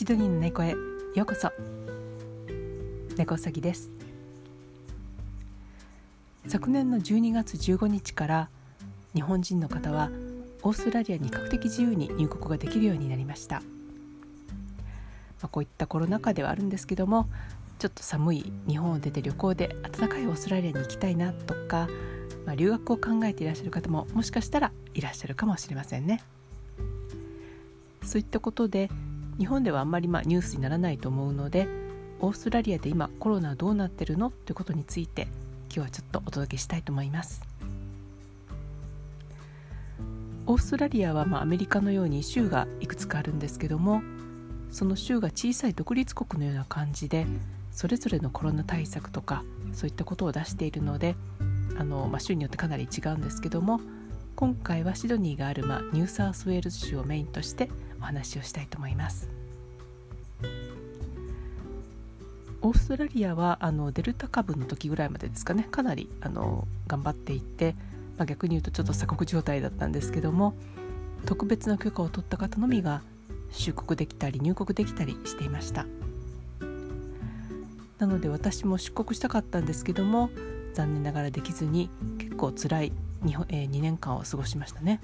シドニーの猫へ。ようこそ。猫うさぎです。昨年の12月15日から日本人の方はオーストラリアに比較的自由に入国ができるようになりました、まあ、こういったコロナ禍ではあるんですけどもちょっと寒い日本を出て旅行で暖かいオーストラリアに行きたいなとか、まあ、留学を考えていらっしゃる方ももしかしたらいらっしゃるかもしれませんね。そういったことで日本ではあんまりまあニュースにならないと思うのでオーストラリアで今コロナどうなってるのということについて今日はちょっとお届けしたいと思います。オーストラリアはまあアメリカのように州がいくつかあるんですけどもその州が小さい独立国のような感じでそれぞれのコロナ対策とかそういったことを出しているのであの、まあ、州によってかなり違うんですけども今回はシドニーがある、まあ、ニューサウスウェールズ州をメインとしてお話をしたいと思います。オーストラリアはあのデルタ株の時ぐらいまでですかね。かなりあの頑張っていて、まあ、逆に言うとちょっと鎖国状態だったんですけども特別な許可を取った方のみが出国できたり入国できたりしていました。なので私も出国したかったんですけども残念ながらできずに結構辛い 2,、え、2年間を過ごしましたね。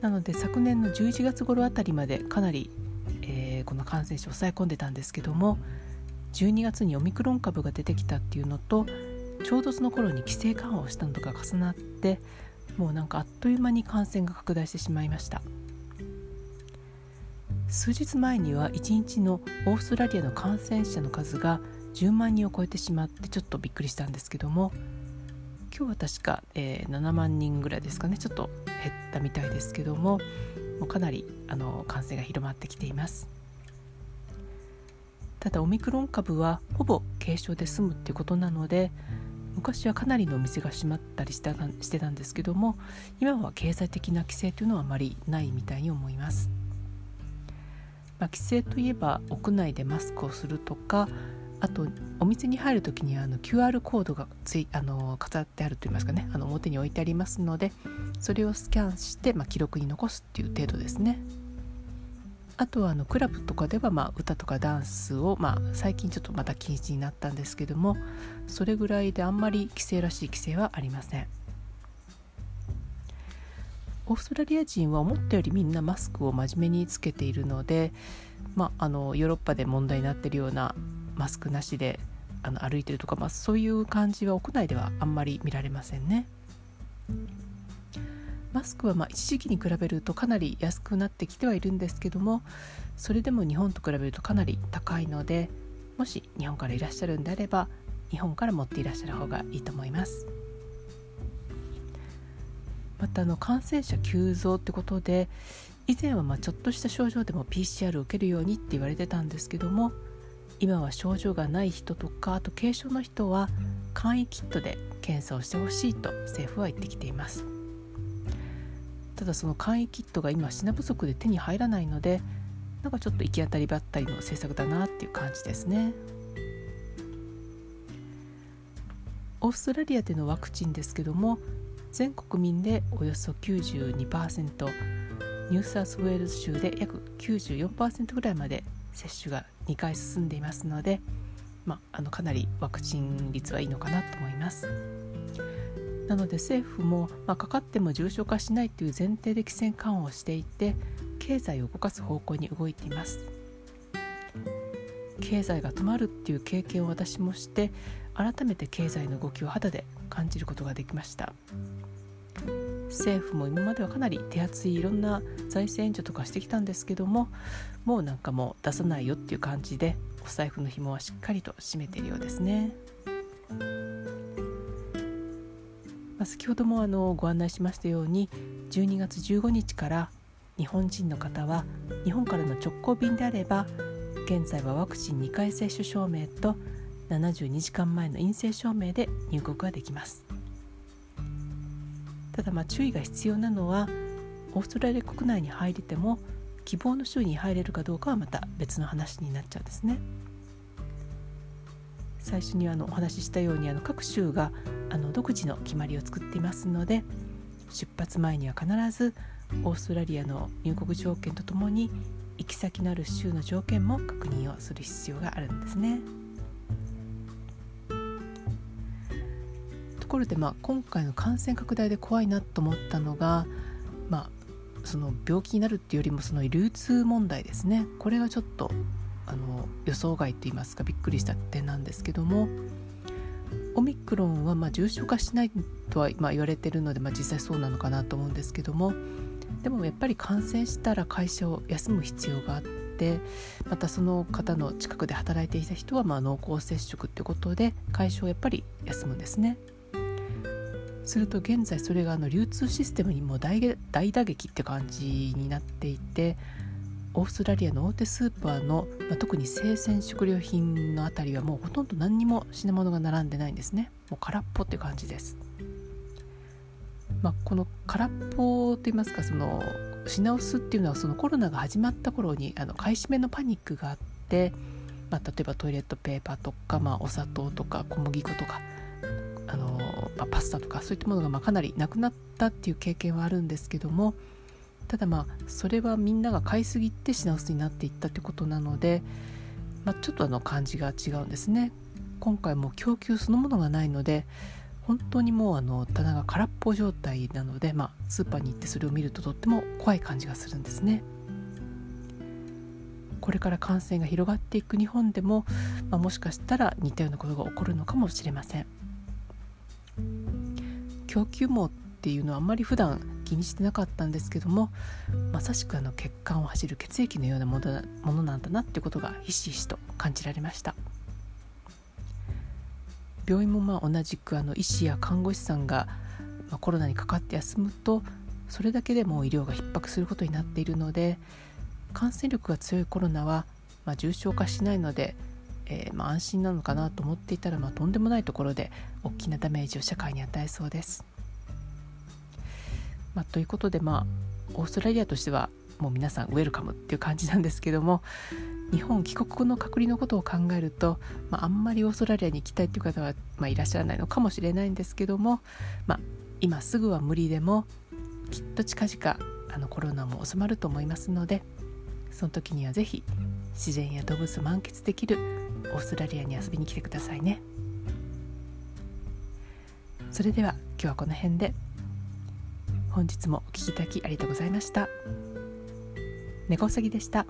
なので昨年の11月頃あたりまでかなりえー、この感染者を抑え込んでたんですけども12月にオミクロン株が出てきたっていうのとちょうどその頃に規制緩和をしたのとか重なってもうなんかあっという間に感染が拡大してしまいました。数日前には1日のオーストラリアの感染者の数が10万人を超えてしまってちょっとびっくりしたんですけども今日は確か、えー、7万人ぐらいですかね。ちょっと減ったみたいですけどももうかなりあの感染が広まってきています。ただオミクロン株はほぼ軽症で済むっていうことなので昔はかなりのお店が閉まったりしたしてたんですけども今は経済的な規制というのはあまりないみたいに思います、まあ、規制といえば屋内でマスクをするとかあとお店に入る時にあの QR コードがついあの飾ってあるといいますかねあの表に置いてありますのでそれをスキャンして、まあ、記録に残すっていう程度ですね。あとはあのクラブとかではまあ歌とかダンスを、まあ、最近ちょっとまた禁止になったんですけどもそれぐらいであんまり規制らしい規制はありませんオーストラリア人は思ったよりみんなマスクを真面目につけているので、まあ、あのヨーロッパで問題になっているようなマスクなしであの歩いてるとか、まあ、そういう感じは屋内ではあんまり見られませんね。マスクはまあ一時期に比べるとかなり安くなってきてはいるんですけどもそれでも日本と比べるとかなり高いのでもし日本からいらっしゃるんであれば日本から持っていらっしゃる方がいいと思いますまたあの感染者急増ってことで以前はまあちょっとした症状でも PCR を受けるようにって言われてたんですけども今は症状がない人とかあと軽症の人は簡易キットで検査をしてほしいと政府は言ってきています。ただその簡易キットが今品不足で手に入らないのでなんかちょっと行き当たりばったりの政策だなっていう感じですね。オーストラリアでのワクチンですけども全国民でおよそ92%ニューサウスウェールズ州で約94%ぐらいまで接種が2回進んでいますので、まあ、あのかなりワクチン率はいいのかなと思います。なので政府も、まあ、かかっても重症化しないという前提で規制緩和をしていて経済を動かす方向に動いています経済が止まるっていう経験を私もして改めて経済の動きを肌で感じることができました政府も今まではかなり手厚いいろんな財政援助とかしてきたんですけどももうなんかもう出さないよっていう感じでお財布の紐はしっかりと締めているようですね。まあ、先ほどもあのご案内しましたように12月15日から日本人の方は日本からの直行便であれば現在はワクチン2回接種証明と72時間前の陰性証明で入国ができますただまあ注意が必要なのはオーストラリア国内に入れても希望の州に入れるかどうかはまた別の話になっちゃうんですね。最初にあのお話ししたようにあの各州があの独自の決まりを作っていますので出発前には必ずオーストラリアの入国条件とともに行き先のある州の条件も確認をする必要があるんですね。ところで、まあ、今回の感染拡大で怖いなと思ったのが、まあ、その病気になるっていうよりもその流通問題ですねこれがちょっとあの予想外といいますかびっくりした点なんですけどもオミクロンはま重症化しないとはま言われてるので、まあ、実際そうなのかなと思うんですけどもでもやっぱり感染したら会社を休む必要があってまたその方の近くで働いていた人はま濃厚接触っていうことで会社をやっぱり休むんですね。すると現在それがあの流通システムにも大大打撃って感じになっていてオーストラリアの大手スーパーの、まあ、特に生鮮食料品のあたりはもうほとんど何にも品物が並んでないんですね。もう空っぽって感じです、まあ、この空っぽといいますかその品薄っていうのはそのコロナが始まった頃にあの買い占めのパニックがあって、まあ、例えばトイレットペーパーとか、まあ、お砂糖とか小麦粉とか、まあ、パスタとかそういったものがまかなりなくなったっていう経験はあるんですけどもただまあそれはみんなが買いすぎて品薄になっていったってことなので、まあ、ちょっとあの感じが違うんですね。今回も供給そのものがないので本当にもうあの棚が空っぽ状態なので、まあ、スーパーに行ってそれを見るととっても怖い感じがするんですね。これから感染が広がっていく日本でも、まあ、もしかしたら似たようなことが起こるのかもしれません。供給網っていうのはあんまり普段気にしてなかったんですけどもまさしくあの血管を走る血液のようなものものなんだなってことがひしひしと感じられました。病院もまあ同じくあの医師や看護師さんが、ま、コロナにかかって休むとそれだけでも医療が逼迫することになっているので感染力が強いコロナは、まあ、重症化しないので、えー、まあ安心なのかなと思っていたら、まあ、とんでもないところで大きなダメージを社会に与えそうです。まあ、ということでまあオーストラリアとしてはもう皆さんウェルカムっていう感じなんですけども日本帰国後の隔離のことを考えると、まあ、んまりオーストラリアに行きたいっていう方は、まあ、いらっしゃらないのかもしれないんですけども、まあ、今すぐは無理でもきっと近々あのコロナも収まると思いますのでその時には是非自然や動物を満喫できるオーストラリアに遊びに来てくださいね。それでは今日はこの辺で。本日もお聴きいただきありがとうございました猫うさぎでした